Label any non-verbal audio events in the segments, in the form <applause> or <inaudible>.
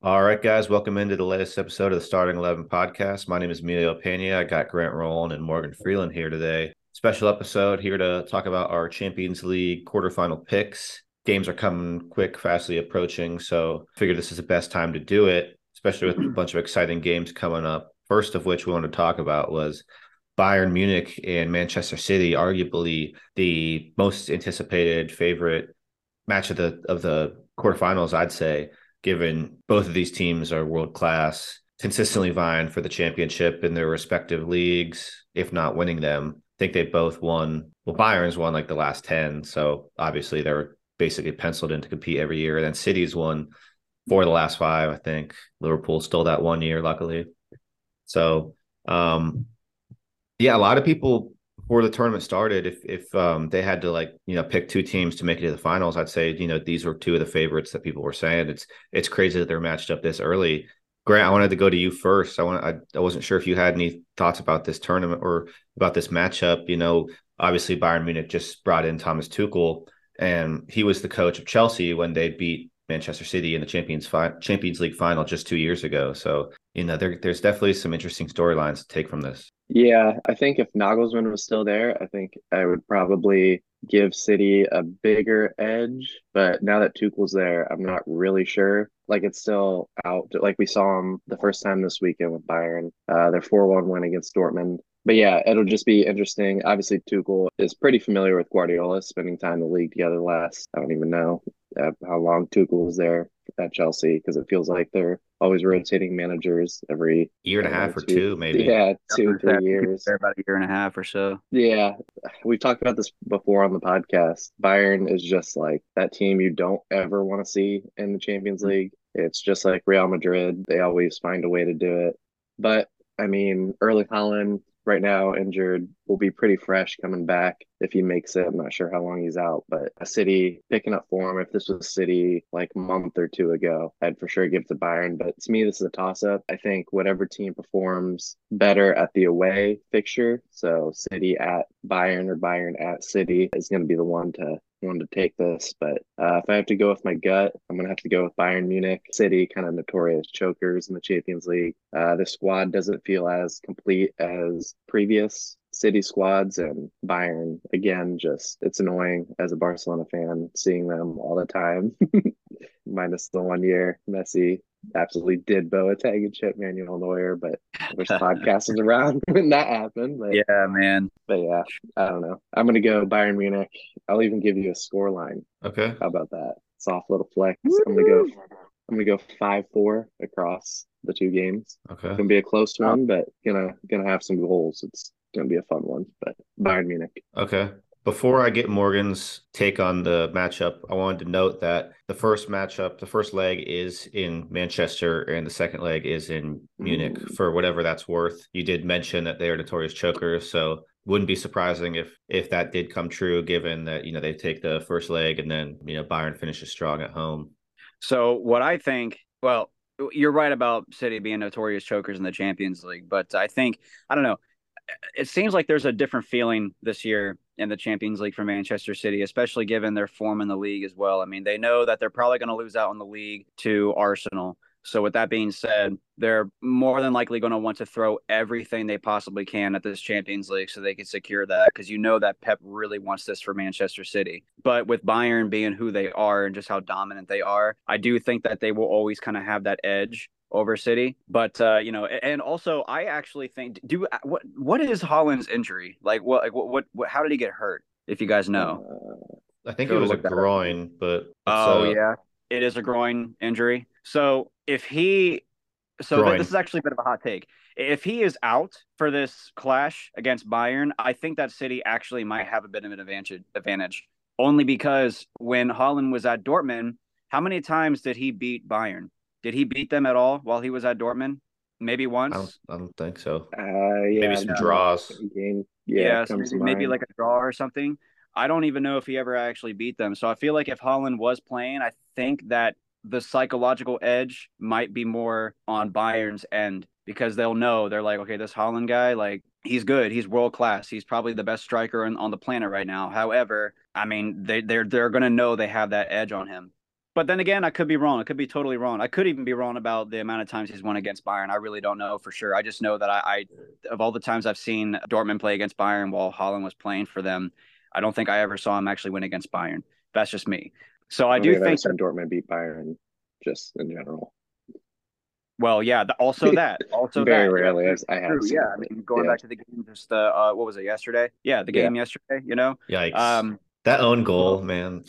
All right, guys, welcome into the latest episode of the Starting Eleven podcast. My name is Emilio Pena. I got Grant Rowland and Morgan Freeland here today. Special episode here to talk about our Champions League quarterfinal picks. Games are coming quick, fastly approaching, so I figured this is the best time to do it, especially with a <clears throat> bunch of exciting games coming up. First of which we want to talk about was Bayern Munich and Manchester City, arguably the most anticipated favorite match of the of the quarterfinals, I'd say given both of these teams are world class, consistently vying for the championship in their respective leagues, if not winning them. I think they both won. Well, Bayern's won like the last 10. So obviously they're basically penciled in to compete every year. And then City's won four of the last five, I think. Liverpool stole that one year, luckily. So, um, yeah, a lot of people before the tournament started, if if um, they had to like you know pick two teams to make it to the finals, I'd say you know these were two of the favorites that people were saying. It's it's crazy that they're matched up this early. Grant, I wanted to go to you first. I want I, I wasn't sure if you had any thoughts about this tournament or about this matchup. You know, obviously Bayern Munich just brought in Thomas Tuchel, and he was the coach of Chelsea when they beat Manchester City in the Champions fi- Champions League final just two years ago. So you know, there, there's definitely some interesting storylines to take from this. Yeah, I think if Nagelsmann was still there, I think I would probably give City a bigger edge. But now that Tuchel's there, I'm not really sure. Like it's still out. Like we saw him the first time this weekend with Bayern. Uh, their 4-1 win against Dortmund. But yeah, it'll just be interesting. Obviously, Tuchel is pretty familiar with Guardiola, spending time in the league together last, I don't even know uh, how long Tuchel was there at Chelsea because it feels like they're always rotating managers every year and a half or two, maybe. Yeah, two three years. About a year and a half or so. Yeah, we've talked about this before on the podcast. Bayern is just like that team you don't ever want to see in the Champions mm-hmm. League. It's just like Real Madrid. They always find a way to do it. But I mean, Erling Haaland right now injured will be pretty fresh coming back if he makes it. I'm not sure how long he's out, but a city picking up form. If this was a City like month or two ago, I'd for sure give to Bayern. But to me, this is a toss up. I think whatever team performs better at the away fixture, so City at Bayern or Bayern at City, is going to be the one to one to take this, but uh, if I have to go with my gut, I'm gonna have to go with Bayern Munich. City, kind of notorious chokers in the Champions League. Uh, the squad doesn't feel as complete as previous City squads, and Bayern again. Just it's annoying as a Barcelona fan seeing them all the time. <laughs> Minus the one year Messi absolutely did Boateng and chip Manuel Neuer, but I wish <laughs> podcast was around <laughs> when that happened. But, yeah, man. But yeah, I don't know. I'm gonna go Bayern Munich. I'll even give you a score line. Okay. How about that? Soft little flex. Woo! I'm gonna go I'm gonna go five four across the two games. Okay. It's gonna be a close one, but gonna gonna have some goals. It's gonna be a fun one. But Bayern Munich. Okay. Before I get Morgan's take on the matchup, I wanted to note that the first matchup, the first leg is in Manchester and the second leg is in Munich for whatever that's worth. You did mention that they are notorious chokers, so wouldn't be surprising if if that did come true given that, you know, they take the first leg and then, you know, Bayern finishes strong at home. So what I think, well, you're right about City being notorious chokers in the Champions League, but I think I don't know it seems like there's a different feeling this year in the Champions League for Manchester City, especially given their form in the league as well. I mean, they know that they're probably going to lose out in the league to Arsenal. So, with that being said, they're more than likely going to want to throw everything they possibly can at this Champions League so they can secure that because you know that Pep really wants this for Manchester City. But with Bayern being who they are and just how dominant they are, I do think that they will always kind of have that edge over City. But uh, you know, and also I actually think do uh, what what is Haaland's injury? Like what like what what, what how did he get hurt? If you guys know. I think it was a groin, but Oh uh, yeah. It is a groin injury. So if he so th- this is actually a bit of a hot take. If he is out for this clash against Bayern, I think that City actually might have a bit of an advantage advantage. Only because when Haaland was at Dortmund, how many times did he beat Bayern? Did he beat them at all while he was at Dortmund? Maybe once. I don't, I don't think so. Uh, yeah, maybe some no. draws. Game. Yeah, yeah so maybe like a draw or something. I don't even know if he ever actually beat them. So I feel like if Haaland was playing, I think that the psychological edge might be more on Bayern's end because they'll know they're like, okay, this Haaland guy, like he's good, he's world class, he's probably the best striker on, on the planet right now. However, I mean, they they're they're gonna know they have that edge on him. But then again, I could be wrong. I could be totally wrong. I could even be wrong about the amount of times he's won against Bayern. I really don't know for sure. I just know that I, I of all the times I've seen Dortmund play against Bayern while Haaland was playing for them, I don't think I ever saw him actually win against Bayern. That's just me. So I, I do mean, I've think. seen Dortmund beat Bayern just in general. Well, yeah. th- Also <laughs> that. Also Very that. rarely. Yeah, I've- I have true, seen yeah. I mean, going Yeah. back to the game, just uh, uh, what was it yesterday? Yeah, the Yeah. game yesterday. You know. Yikes. Um. that own goal, man.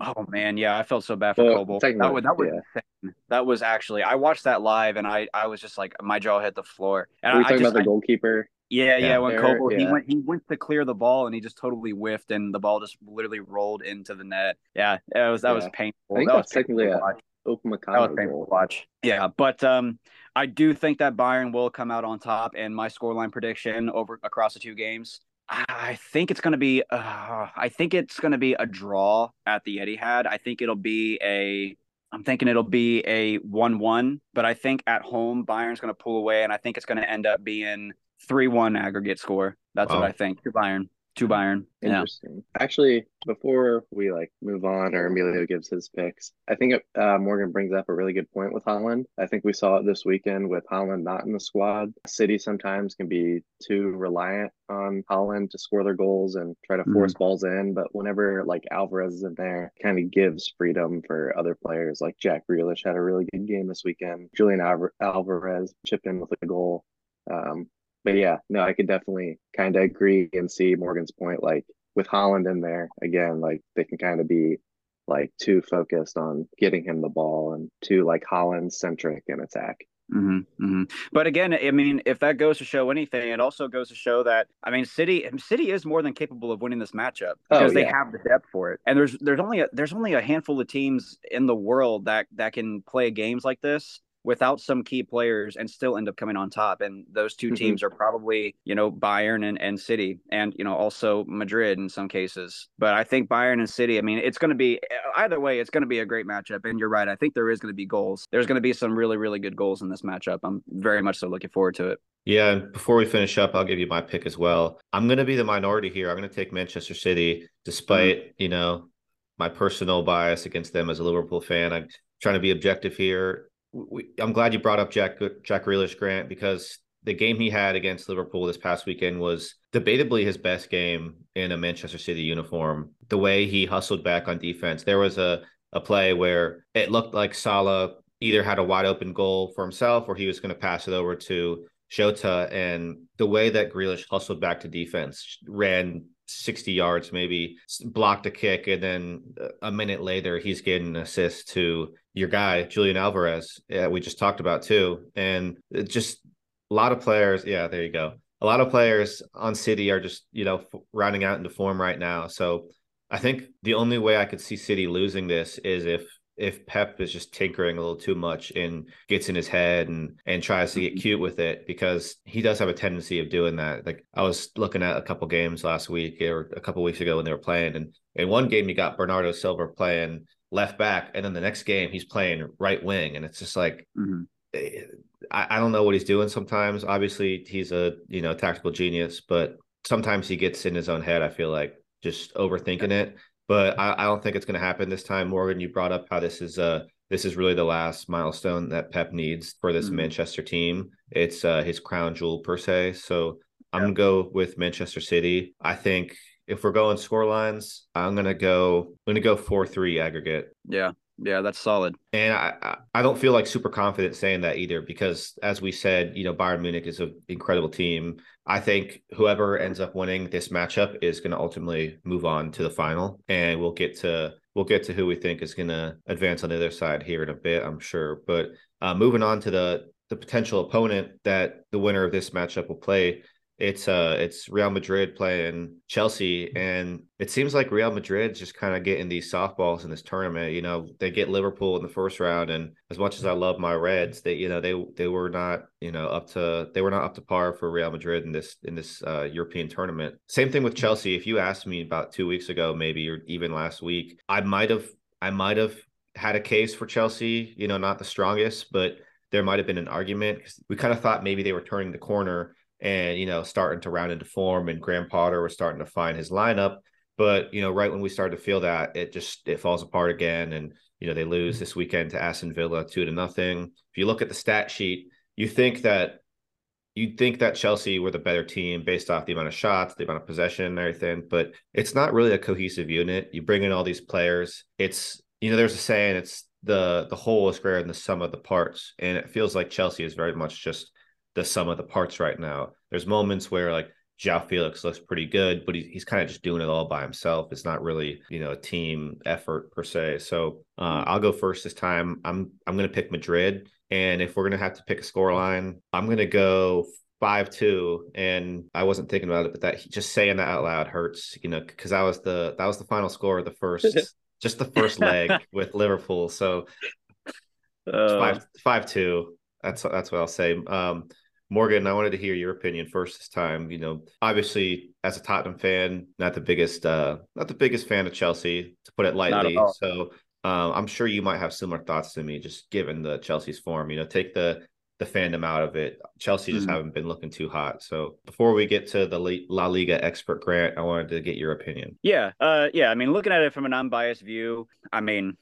Oh man, yeah. I felt so bad for Well, Kobel. That was that was yeah. insane. That was actually. I watched that live, and I I was just like, my jaw hit the floor. And Are we I, I talking just, about the goalkeeper? Yeah, yeah. Yeah. When There, Kobel he went he went to clear the ball and he just totally whiffed and the ball just literally rolled into the net. Yeah, it was that was painful. I think that was technically a watch. Open That was painful to watch. Yeah, but um, I do think that Bayern will come out on top. And my scoreline prediction over across the two games, I think it's going to be. Uh, I think it's going to be a draw at the Etihad. I think it'll be a. I'm thinking it'll be a one-one, but I think at home Bayern's going to pull away, and I think it's going to end up being three-one aggregate score. That's Wow. what I think. Bayern. To Bayern. Yeah. Interesting. Actually, before we like move on or Emilio gives his picks, I think uh, Morgan brings up a really good point with Haaland. I think we saw it this weekend with Haaland not in the squad. City sometimes can be too reliant on Haaland to score their goals and try to force balls in, but whenever like Alvarez is in there, kind of gives freedom for other players. Like Jack Grealish had a really good game this weekend. Julian Alvar- Alvarez chipped in with a goal. Um, but yeah, no, I could definitely kind of agree and see Morgan's point. Like with Haaland in there again, like they can kind of be like too focused on getting him the ball and too like Haaland centric in attack. hmm hmm But again, I mean, if that goes to show anything, it also goes to show that I mean, City City is more than capable of winning this matchup Oh, because they have the depth for it. And there's there's only a, there's only a handful of teams in the world that that can play games like this without some key players and still end up coming on top. And those 2 Mhm. teams are probably you know Bayern and, and City, and you know also Madrid in some cases. But I think Bayern and City. I mean, it's going to be either way. It's going to be a great matchup. And you're right. I think there is going to be goals. There's going to be some really really good goals in this matchup. I'm very much so looking forward to it. Yeah, and before we finish up, I'll give you my pick as well. I'm going to be the minority here. I'm going to take Manchester City, despite you know my personal bias against them as a Liverpool fan. I'm trying to be objective here. We, I'm glad you brought up Jack Jack Grealish, Grant, because the game he had against Liverpool this past weekend was debatably his best game in a Manchester City uniform. The way he hustled back on defense, there was a a play where it looked like Salah either had a wide open goal for himself or he was going to pass it over to Jota. And the way that Grealish hustled back to defense, ran 60 yards, maybe blocked a kick, and then a minute later, he's getting an assist to your guy, Julian Alvarez, yeah, we just talked about too. And it just a lot of players. Yeah, there you go. A lot of players on City are just, you know, rounding out into form right now. So I think the only way I could see City losing this is if if Pep is just tinkering a little too much and gets in his head and and tries to get mm-hmm. cute with it because he does have a tendency of doing that. Like I was looking at a couple games last week or a couple weeks ago when they were playing, and in one game you got Bernardo Silva playing left back, and then the next game he's playing right wing, and it's just like Mhm. I, I don't know what he's doing sometimes. Obviously, he's a you know tactical genius, but sometimes he gets in his own head. I feel like just overthinking it. But I, I don't think it's going to happen this time. Morgan, you brought up how this is uh this is really the last milestone that Pep needs for this Mhm. Manchester team. It's uh, his crown jewel per se. So I'm gonna go with Manchester City. I think if we're going score lines, I'm gonna go. I'm gonna go four three aggregate. Yeah, yeah, that's solid. And I, I- I don't feel like super confident saying that either because, as we said, you know, Bayern Munich is an incredible team. I think whoever ends up winning this matchup is going to ultimately move on to the final, and we'll get to we'll get to who we think is going to advance on the other side here in a bit, I'm sure. But uh, moving on to the the potential opponent that the winner of this matchup will play. It's uh it's Real Madrid playing Chelsea and it seems like Real Madrid's just kind of getting these softballs in this tournament. You know, they get Liverpool in the first round and as much as I love my Reds, they you know, they they were not, you know, up to they were not up to par for Real Madrid in this in this uh European tournament. Same thing with Chelsea. If you asked me about 2 weeks ago maybe or even last week, I might have I might have had a case for Chelsea, you know, not the strongest, but there might have been an argument because we kind of thought maybe they were turning the corner and you know starting to round into form and Graham Potter was starting to find his lineup but you know right when we started to feel that it just it falls apart again and You know, they lose this weekend to Aston Villa two to nothing. If you look at the stat sheet, you think that you'd think that Chelsea were the better team based off the amount of shots, the amount of possession and everything, but it's not really a cohesive unit. You bring in all these players. It's you know, there's a saying it's the the whole is greater than the sum of the parts. And it feels like Chelsea is very much just the sum of the parts right now. There's moments where like João Felix looks pretty good, but he, he's kind of just doing it all by himself. It's not really, you know, a team effort per se. So uh, I'll go first this time. I'm I'm going to pick Madrid, and if we're going to have to pick a score line, I'm going to go five two. And I wasn't thinking about it, but that just saying that out loud hurts, you know, because that was the that was the final score of the first, <laughs> just the first leg <laughs> with Liverpool. So uh, five five two. That's that's what I'll say. Um, Morgan, I wanted to hear your opinion first this time. You know, obviously as a Tottenham fan, not the biggest uh not the biggest fan of Chelsea, to put it lightly. So um, I'm sure you might have similar thoughts to me, just given the Chelsea's form. You know, take the the fandom out of it. Chelsea just mm-hmm. haven't been looking too hot. So before we get to the La Liga expert Grant, I wanted to get your opinion. Yeah, uh, yeah. I mean, looking at it from an unbiased view, I mean,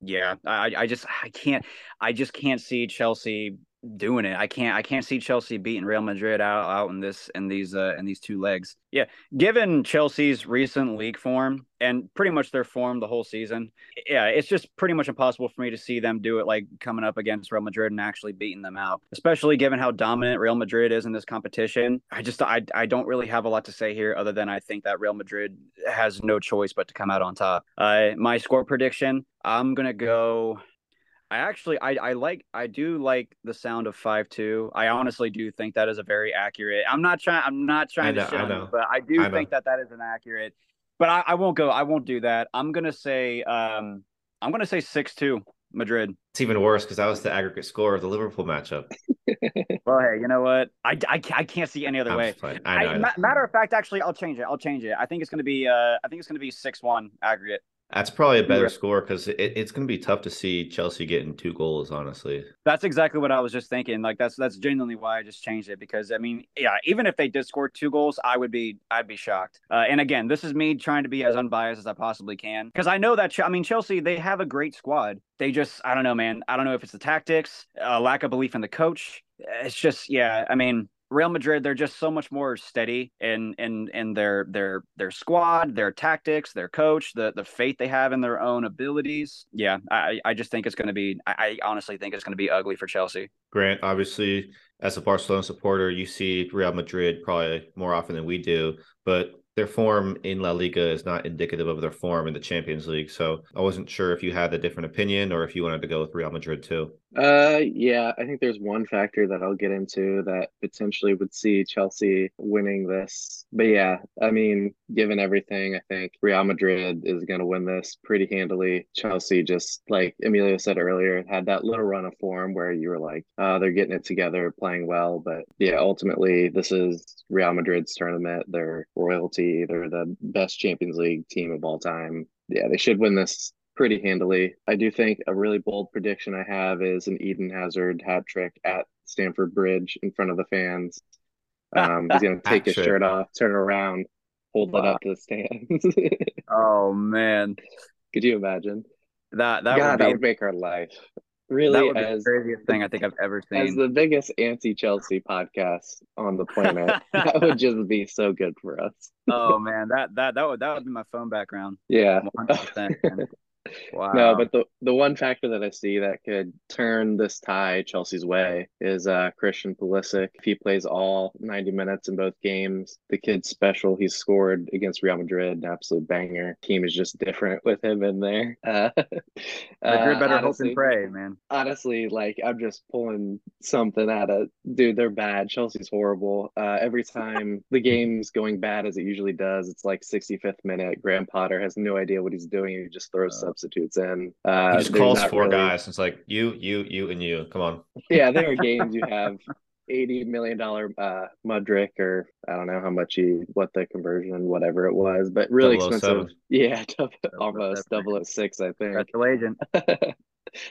yeah, I, I just I can't I just can't see Chelsea doing it. I can't I can't see Chelsea beating Real Madrid out out in this in these uh in these two legs. Yeah, given Chelsea's recent league form and pretty much their form the whole season, yeah, it's just pretty much impossible for me to see them do it like coming up against Real Madrid and actually beating them out. Especially given how dominant Real Madrid is in this competition. I just I I don't really have a lot to say here other than I think that Real Madrid has no choice but to come out on top. Uh my score prediction, I'm going to go I actually I I like I do like the sound of five two. I honestly do think that is a very accurate. I'm not trying I'm not trying know, to show you, but I do I think that that is an accurate. But I, I won't go. I won't do that. I'm gonna say um I'm gonna say six two Madrid. It's even worse because that was the aggregate score of the Liverpool matchup. <laughs> well, hey, you know what? I, I, I can't see any other I'm way. I know, I, I matter of fact, actually, I'll change it. I'll change it. I think it's gonna be uh I think it's gonna be six one aggregate. That's probably a better score because it, it's going to be tough to see Chelsea getting two goals. Honestly, that's exactly what I was just thinking. Like that's that's genuinely why I just changed it because I mean, yeah, even if they did score two goals, I would be I'd be shocked. Uh, and again, this is me trying to be as unbiased as I possibly can because I know that I mean Chelsea they have a great squad. They just I don't know, man. I don't know if it's the tactics, a lack of belief in the coach. It's just yeah. I mean, Real Madrid, they're just so much more steady in in in their their their squad, their tactics, their coach, the the faith they have in their own abilities. Yeah, I I just think it's going to be. I, I honestly think it's going to be ugly for Chelsea. Grant, obviously, as a Barcelona supporter, you see Real Madrid probably more often than we do, but their form in La Liga is not indicative of their form in the Champions League. So I wasn't sure if you had a different opinion or if you wanted to go with Real Madrid too. Uh, yeah, I think there's one factor that I'll get into that potentially would see Chelsea winning this. But yeah, I mean, given everything, I think Real Madrid is going to win this pretty handily. Chelsea just like Emilio said earlier, had that little run of form where you were like, uh, they're getting it together, playing well. But yeah, ultimately, this is Real Madrid's tournament. They're royalty. They're the best Champions League team of all time. Yeah, they should win this pretty handily. I do think a really bold prediction I have is an Eden Hazard hat trick at Stamford Bridge in front of the fans. Um, he's going <laughs> to take his shirt off, turn it around, hold wow. it up to the stands. <laughs> oh man, could you imagine? That that God, would, be, that would make our life. Really, as, the craziest thing I think I've ever <laughs> seen. As the biggest anti-Chelsea podcast on the planet, that would just be so good for us. oh man, that that that would that would be my phone background. Yeah. Wow. No, but the the one factor that I see that could turn this tie Chelsea's way is uh Christian Pulisic. If he plays all 90 minutes in both games, the kid's special. He's scored against Real Madrid, an absolute banger. Team is just different <laughs> with him in there. Uh, <laughs> uh better honestly, hope and pray, man. Honestly, like I'm just pulling something out of dude, they're bad. Chelsea's horrible. Uh every time the game's going bad as it usually does, it's like 65th minute. Graham Potter has no idea what he's doing. He just throws uh, substitutes in. Uh, he just calls four really... guys. It's like you, you, you, and you. Come on. <laughs> Yeah, there are <laughs> games you have eighty million dollar uh Mudryk or I don't know how much he what the conversion whatever it was, but really expensive. <laughs> Yeah, almost double six, I think. That's the agent.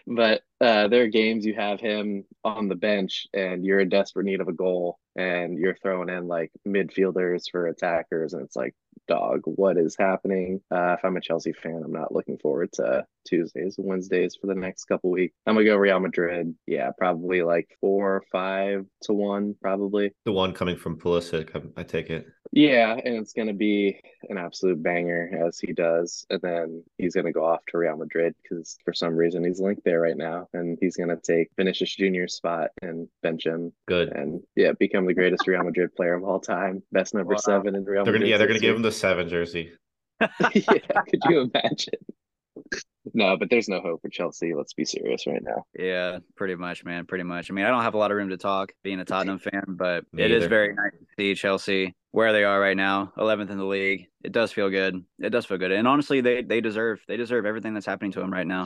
but uh, there are games you have him on the bench and you're in desperate need of a goal and you're throwing in like midfielders for attackers and it's like dog, what is happening? Uh, if I'm a Chelsea fan, I'm not looking forward to Tuesdays and Wednesdays for the next couple weeks. I'm gonna go Real Madrid. Yeah, probably like four or five to one, probably. The one coming from Pulisic, I, I take it. Yeah, and it's gonna be an absolute banger as he does, and then he's gonna go off to Real Madrid because for some reason he's linked there right now, and he's gonna take Vinicius Junior's spot and bench him. Good. And yeah, become the greatest Real Madrid player of all time, best number wow. seven in Real. They're gonna, yeah, they're gonna give him the seven jersey. <laughs> yeah, could you imagine? No, but there's no hope for Chelsea. Let's be serious right now. Yeah, pretty much, man. Pretty much. I mean, I don't have a lot of room to talk being a Tottenham fan, but Me it either. is very nice to see Chelsea where they are right now, 11th in the league. It does feel good. It does feel good. And honestly, they they deserve they deserve everything that's happening to them right now.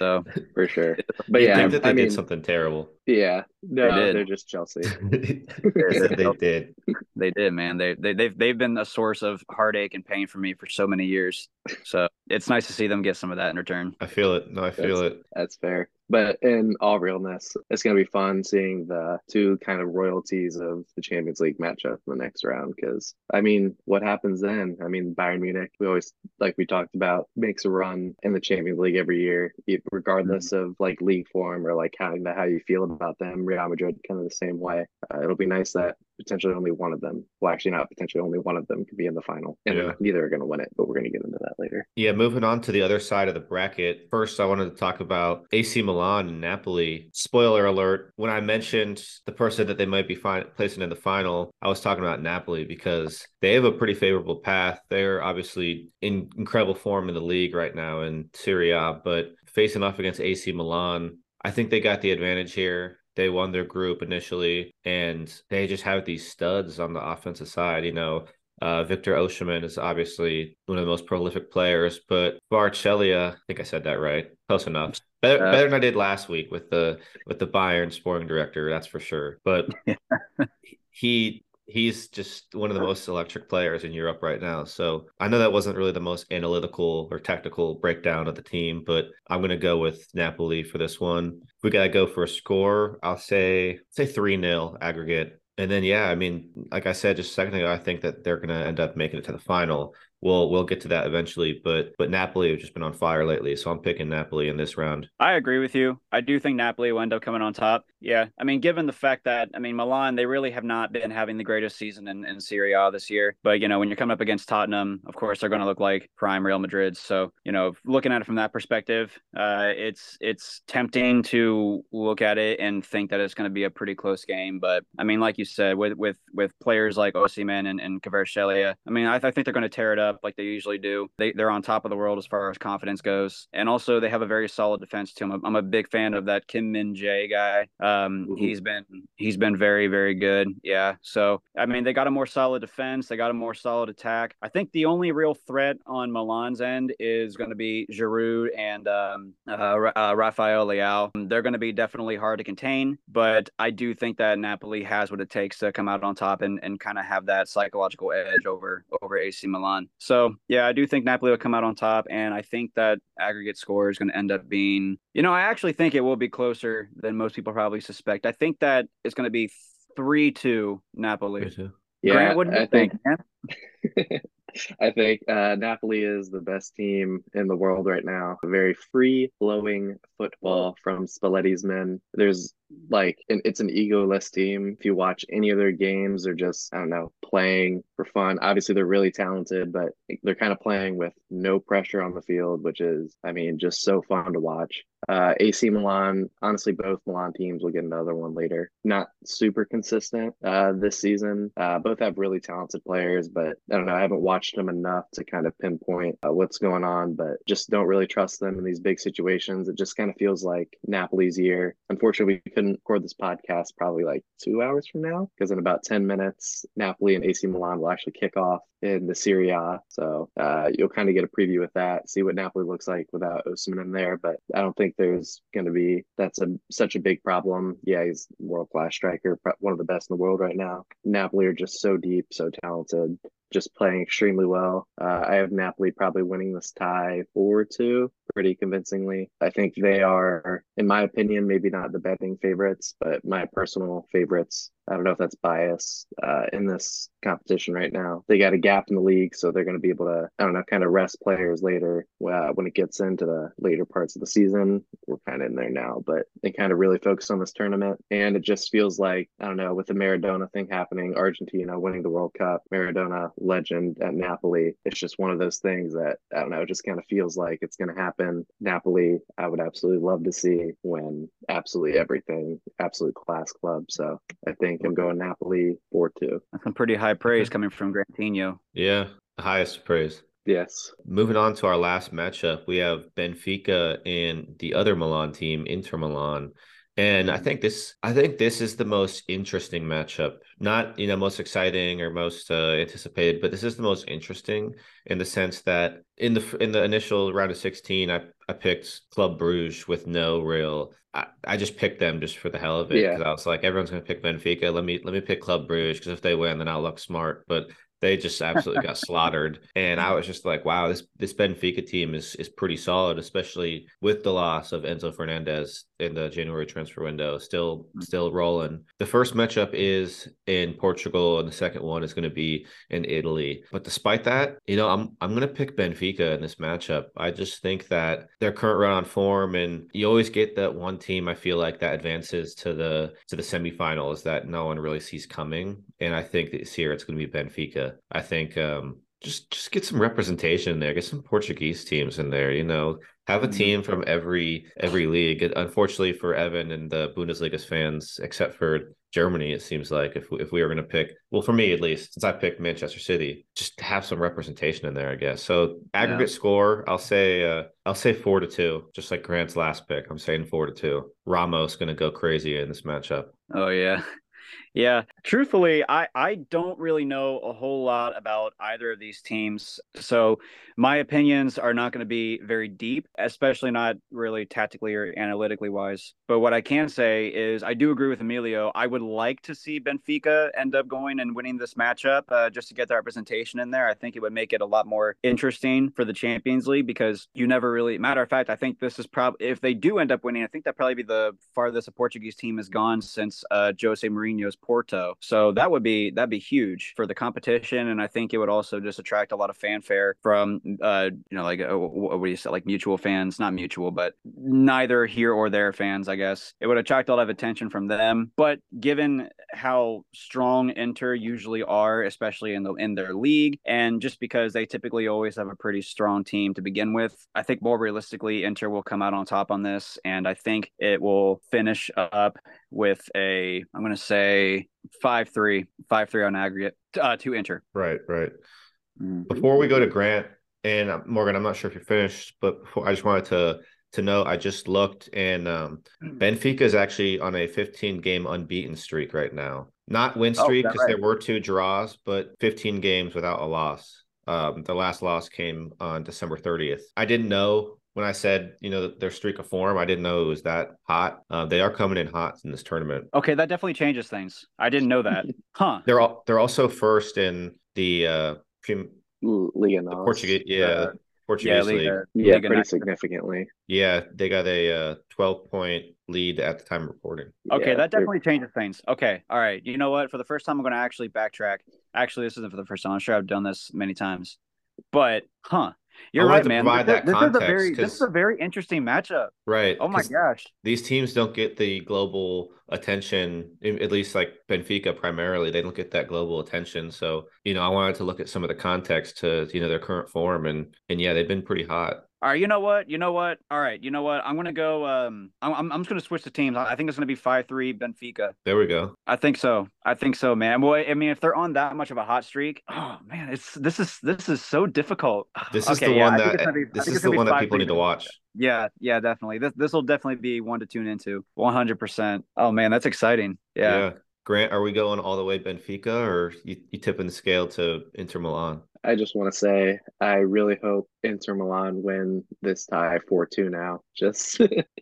So <laughs> for sure. But yeah, think that they I did mean, something terrible. Yeah. No, they are just Chelsea. <laughs> they <laughs> did. They did, man. They they they've they've been a source of heartache and pain for me for so many years. So it's nice to see them get some of that in return. I feel it. No, I feel that's, it. That's fair. But in all realness, it's going to be fun seeing the two kind of royalties of the Champions League matchup in the next round. Because, I mean, what happens then? I mean, Bayern Munich, we always, like we talked about, makes a run in the Champions League every year, regardless mm-hmm. of like league form or like how, how you feel about them. Real Madrid, kind of the same way. Uh, it'll be nice that potentially only one of them, well, actually not potentially only one of them could be in the final. And yeah. neither are going to win it, but we're going to get into that later. Yeah, moving on to the other side of the bracket. First, I wanted to talk about AC Milan and Napoli. Spoiler alert, when I mentioned the person that they might be fi- placing in the final, I was talking about Napoli because they have a pretty favorable path. They're obviously in incredible form in the league right now in Serie A, but facing off against AC Milan, I think they got the advantage here. They won their group initially, and they just have these studs on the offensive side. You know, uh, Victor Osimhen is obviously one of the most prolific players, but Kvaratskhelia, I think I said that right, close enough. Better, uh, better than I did last week with the with the Bayern sporting director, that's for sure. But <laughs> he he's just one of the most electric players in Europe right now. So I know that wasn't really the most analytical or technical breakdown of the team, but I'm going to go with Napoli for this one. We got to go for a score. I'll say say 3 0 aggregate. And then, yeah, I mean, like I said just a second ago, I think that they're going to end up making it to the final we'll we'll get to that eventually. But but Napoli have just been on fire lately, so I'm picking Napoli in this round. I agree with you. I do think Napoli will end up coming on top. Yeah, I mean, given the fact that I mean Milan, they really have not been having the greatest season in, in Serie A this year. But you know, when you're coming up against Tottenham, of course they're going to look like prime Real Madrid. So you know, looking at it from that perspective, uh, it's it's tempting to look at it and think that it's going to be a pretty close game. But I mean, like you said, with with with players like Osimhen and and Kvaratskhelia, I mean, I, I think they're going to tear it up up like they usually do. They they're on top of the world as far as confidence goes, and also they have a very solid defense team. I'm, I'm a big fan of that Kim Min Jae guy. Um, mm-hmm. he's been he's been very very good. Yeah, so I mean they got a more solid defense. They got a more solid attack. I think the only real threat on Milan's end is going to be Giroud and um, uh, uh, Rafael Leao. They're going to be definitely hard to contain, but I do think that Napoli has what it takes to come out on top and, and kind of have that psychological edge over over AC Milan. So yeah, I do think Napoli will come out on top, and I think that aggregate score is going to end up being, you know, I actually think it will be closer than most people probably suspect. I think that it's going to be three two Napoli. Yeah, Grant, what do you I think? think <laughs> I think uh, Napoli is the best team in the world right now. Very free flowing football from Spalletti's men. There's like it's an egoless team. If you watch any of their games, they're just I don't know playing for fun. Obviously, they're really talented, but they're kind of playing with no pressure on the field, which is I mean just so fun to watch. Uh, AC Milan, honestly, both Milan teams will get another one later. Not super consistent uh, this season. Uh, both have really talented players, but I don't know. I haven't watched them enough to kind of pinpoint uh, what's going on, but just don't really trust them in these big situations. It just kind of feels like Napoli's year. Unfortunately, we record this podcast probably like two hours from now because in about 10 minutes, Napoli and AC Milan will actually kick off in the Serie A. So uh, you'll kind of get a preview with that, see what Napoli looks like without Osimhen in there. But I don't think there's going to be that's a such a big problem. Yeah, he's world class striker, one of the best in the world right now. Napoli are just so deep, so talented. Just playing extremely well. Uh, I have Napoli probably winning this tie 4 2 pretty convincingly. I think they are, in my opinion, maybe not the betting favorites, but my personal favorites. I don't know if that's bias uh, in this competition right now. They got a gap in the league, so they're going to be able to, I don't know, kind of rest players later uh, when it gets into the later parts of the season. We're kind of in there now, but they kind of really focus on this tournament. And it just feels like, I don't know, with the Maradona thing happening, Argentina winning the World Cup, Maradona legend at Napoli, it's just one of those things that, I don't know, it just kind of feels like it's going to happen. Napoli, I would absolutely love to see win absolutely everything, absolute class club. So I think I'm going Napoli 4 2. That's some pretty high praise coming from Grantino. Yeah, highest praise. Yes. Moving on to our last matchup, we have Benfica and the other Milan team, Inter Milan. And I think this, I think this is the most interesting matchup. Not you know most exciting or most uh, anticipated, but this is the most interesting in the sense that in the in the initial round of sixteen, I I picked Club Bruges with no real. I, I just picked them just for the hell of it because yeah. I was like, everyone's gonna pick Benfica. Let me let me pick Club Bruges because if they win, then I'll look smart. But they just absolutely got slaughtered. And I was just like, wow, this this Benfica team is is pretty solid, especially with the loss of Enzo Fernandez in the January transfer window. Still mm. still rolling. The first matchup is in Portugal, and the second one is going to be in Italy. But despite that, you know, I'm I'm going to pick Benfica in this matchup. I just think that their current run on form, and you always get that one team. I feel like that advances to the to the semifinals that no one really sees coming. And I think this year it's going to be Benfica. I think um, just just get some representation there. Get some Portuguese teams in there. You know, have a mm-hmm. team from every every league. Unfortunately for Evan and the Bundesliga's fans, except for Germany, it seems like if we, if we were going to pick, well, for me at least, since I picked Manchester City, just have some representation in there, I guess. So aggregate yeah. score, I'll say uh, I'll say four to two, just like Grant's last pick. I'm saying four to two. Ramos going to go crazy in this matchup. Oh yeah, <laughs> yeah, truthfully, I I don't really know a whole lot about either of these teams. So my opinions are not going to be very deep, especially not really tactically or analytically wise. But what I can say is I do agree with Emilio. I would like to see Benfica end up going and winning this matchup uh, just to get the representation in there. I think it would make it a lot more interesting for the Champions League because you never really matter of fact, I think this is probably if they do end up winning, I think that probably be the farthest a Portuguese team has gone since uh, Jose Mourinho's Porto. So that would be that'd be huge for the competition, and I think it would also just attract a lot of fanfare from uh, you know like uh, what do you say like mutual fans, not mutual, but neither here or there fans. I guess it would attract a lot of attention from them. But given how strong Inter usually are, especially in the in their league, and just because they typically always have a pretty strong team to begin with, I think more realistically, Inter will come out on top on this, and I think it will finish up with a I'm going to say five three five three on aggregate uh, to Inter. Right, right. Mm-hmm. Before we go to Grant and uh, Morgan, I'm not sure if you're finished, but before, I just wanted to to know I just looked and um, mm. Benfica is actually on a 15 game unbeaten streak right now. Not win oh, streak because oh, right? there were two draws, but 15 games without a loss. Um, the last loss came on December 30th. I didn't know when I said, you know, their streak of form, I didn't know it was that hot. Uh, they are coming in hot in this tournament. Okay, that definitely changes things. I didn't know that. <laughs> huh? They're all they're also first in the uh Liga Portuguese, yeah, uh, Portuguese yeah, league. yeah, Liga pretty significantly. Yeah, they got a uh, 12 point lead at the time of recording. Okay, yeah, that definitely changes things. Okay, all right. You know what? For the first time, I'm going to actually backtrack. Actually, this isn't for the first time. I'm sure I've done this many times. But, huh? You're right, man. This, this, is a very this is a very interesting matchup. Right. Oh my gosh. These teams don't get the global attention, at least like Benfica primarily. They don't get that global attention. So, you know, I wanted to look at some of the context to, you know, their current form and and yeah, they've been pretty hot. All right, you know what? You know what? All right, you know what? I'm gonna go. Um, I'm I'm just gonna switch the teams. I think it's gonna be five three Benfica. There we go. I think so. I think so, man. Boy, I mean, if they're on that much of a hot streak, oh man, it's this is this is so difficult. This <sighs> is the yeah, one that be, this is the one that people need to watch. Yeah, yeah, definitely. This this will definitely be one to tune into. 100. percent Oh man, that's exciting. Yeah. yeah. Grant, are we going all the way Benfica or you, you tipping the scale to Inter Milan? I just want to say I really hope Inter Milan win this tie 4 2 now, just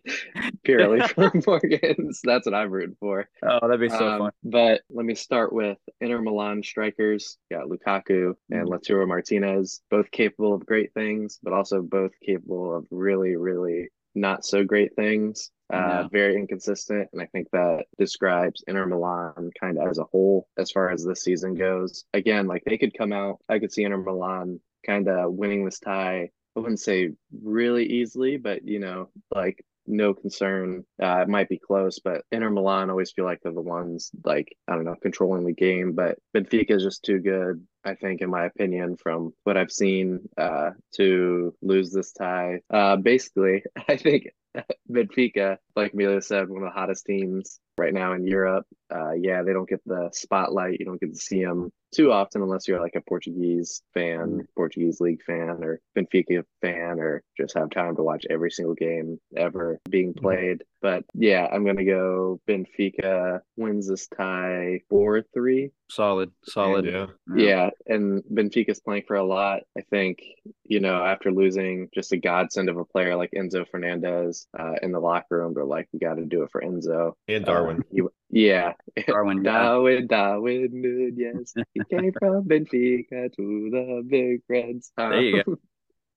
<laughs> purely <laughs> for Morgan's. That's what I'm rooting for. Oh, that'd be so um, fun. But let me start with Inter Milan strikers. Got Lukaku and mm. Lautaro Martinez, both capable of great things, but also both capable of really, really not so great things. Uh, very inconsistent, and I think that describes Inter Milan kind of as a whole as far as this season goes. Again, like they could come out, I could see Inter Milan kind of winning this tie. I wouldn't say really easily, but you know, like no concern. Uh, it might be close, but Inter Milan always feel like they're the ones like I don't know controlling the game. But Benfica is just too good. I think, in my opinion, from what I've seen, uh, to lose this tie. Uh, basically, <laughs> I think Benfica, like Emilio said, one of the hottest teams right now in Europe. Uh, yeah, they don't get the spotlight. You don't get to see them too often unless you're like a Portuguese fan, mm-hmm. Portuguese league fan, or Benfica fan, or just have time to watch every single game ever being mm-hmm. played. But yeah, I'm gonna go Benfica wins this tie four three. Solid, solid. And, yeah. yeah, and Benfica's playing for a lot. I think you know after losing just a godsend of a player like Enzo Fernandez uh, in the locker room, they're like, we got to do it for Enzo and Darwin. Uh, <laughs> yeah, Darwin, Darwin, Darwin Nunez. <laughs> He came from Benfica to the Big red Um, there you go.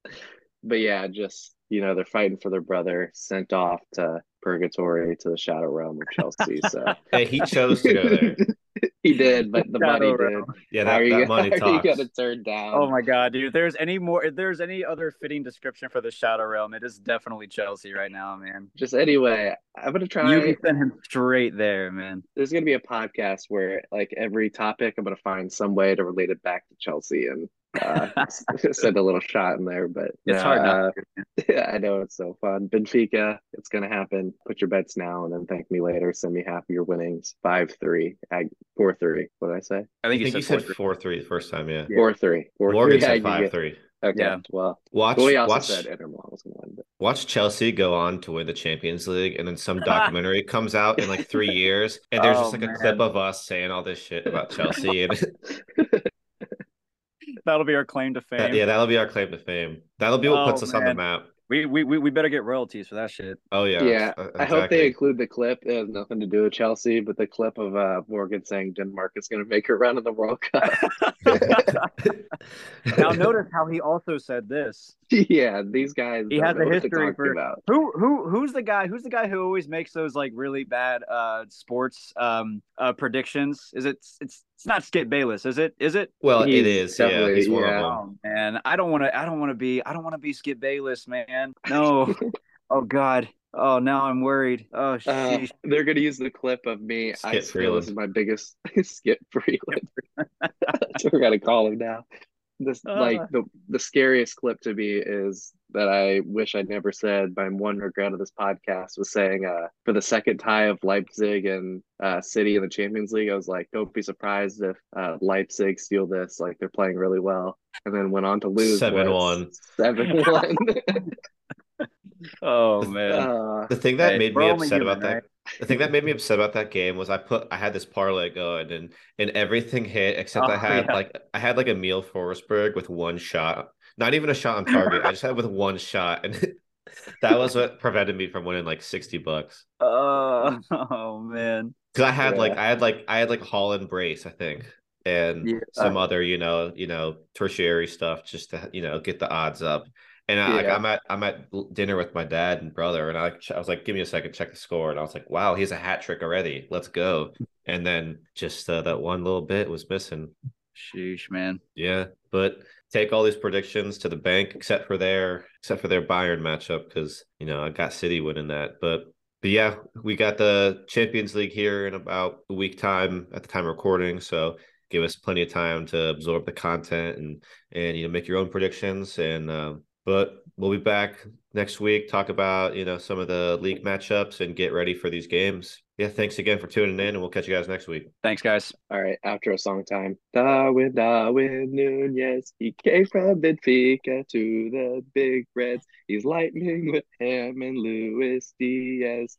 <laughs> but yeah, just you know, they're fighting for their brother, sent off to purgatory to the shadow realm of Chelsea. So <laughs> hey, he chose to go there. <laughs> he did, but the shadow money realm. did. Yeah, that, that money talks. You got to turn down. Oh my god, dude! If there's any more, if there's any other fitting description for the shadow realm, it is definitely Chelsea right now, man. Just anyway, I'm gonna try. You can send him straight there, man. There's gonna be a podcast where, like, every topic, I'm gonna find some way to relate it back to Chelsea and uh, <laughs> <laughs> send a little shot in there, but it's hard. Uh, <laughs> yeah, I know it's so fun. Benfica, it's gonna happen. Put your bets now, and then thank me later. Send me half of your winnings. 5 3, 4 3. What did I say? I think, I you, think said you said four three the first time. Yeah, four three. Four Morgan three. said five three. Okay. Yeah. Well, watch. Well, we also watch, said Inter Milan was going to win. But... Watch Chelsea go on to win the Champions League, and then some documentary comes out in like three years, and there's oh, just like man. a clip of us saying all this shit about Chelsea, and that'll be our claim to fame. Yeah, that'll be our claim to fame. That'll be what oh, puts us man. on the map. We, we we better get royalties for that shit. Oh yeah, yeah. Exactly. I hope they include the clip. It has nothing to do with Chelsea, but the clip of uh, Morgan saying Denmark is going to make a run in the World Cup. <laughs> <laughs> now notice how he also said this. Yeah, these guys. He has a history for about. who who who's the guy who's the guy who always makes those like really bad uh sports um uh predictions. Is it it's it's not Skip Bayless, is it? Is it? Well, he's it is. Yeah, he's one yeah. of them. Oh, and I don't want to. I don't want to be. I don't want to be Skip Bayless, man. <laughs> No. oh God. Oh, now I'm worried. Oh, uh, they're gonna use the clip of me. Skip I feel this is my biggest <laughs> Skip Freeland. <laughs> That's what we're gonna call him now. This uh, like the the scariest clip to me is that I wish I'd never said. My one regret of this podcast was saying uh, for the second tie of Leipzig and uh, City in the Champions League, I was like, don't be surprised if uh, Leipzig steal this. Like they're playing really well, and then went on to lose seven one. Seven one. <laughs> <laughs> oh man. Uh, the thing that hey, made me upset human, about right? that the thing that made me upset about that game was I put I had this parlay going and and everything hit except oh, I had yeah. like I had like Emil Forsberg with one shot. Not even a shot on target. I just had with one shot and <laughs> that was what prevented me from winning like 60 bucks. Uh, <laughs> oh man. Cuz I had yeah. like I had like I had like Haaland brace, I think. And yeah. some other, you know, you know, tertiary stuff just to, you know, get the odds up. And I, like, I'm at I'm at dinner with my dad and brother, and I, I was like, "Give me a second, check the score." And I was like, "Wow, he's a hat trick already. Let's go!" And then just uh, that one little bit was missing. Sheesh, man. Yeah, but take all these predictions to the bank, except for their except for their Bayern matchup, because you know I got City winning that. But but yeah, we got the Champions League here in about a week time at the time of recording, so give us plenty of time to absorb the content and and you know make your own predictions and. Uh, but we'll be back next week, talk about, you know, some of the league matchups and get ready for these games. Yeah, thanks again for tuning in and we'll catch you guys next week. Thanks, guys. All right, after a song time. Darwin, Darwin Nunez, he came from Benfica to the Big Reds. He's lightning with him and Luis Diaz.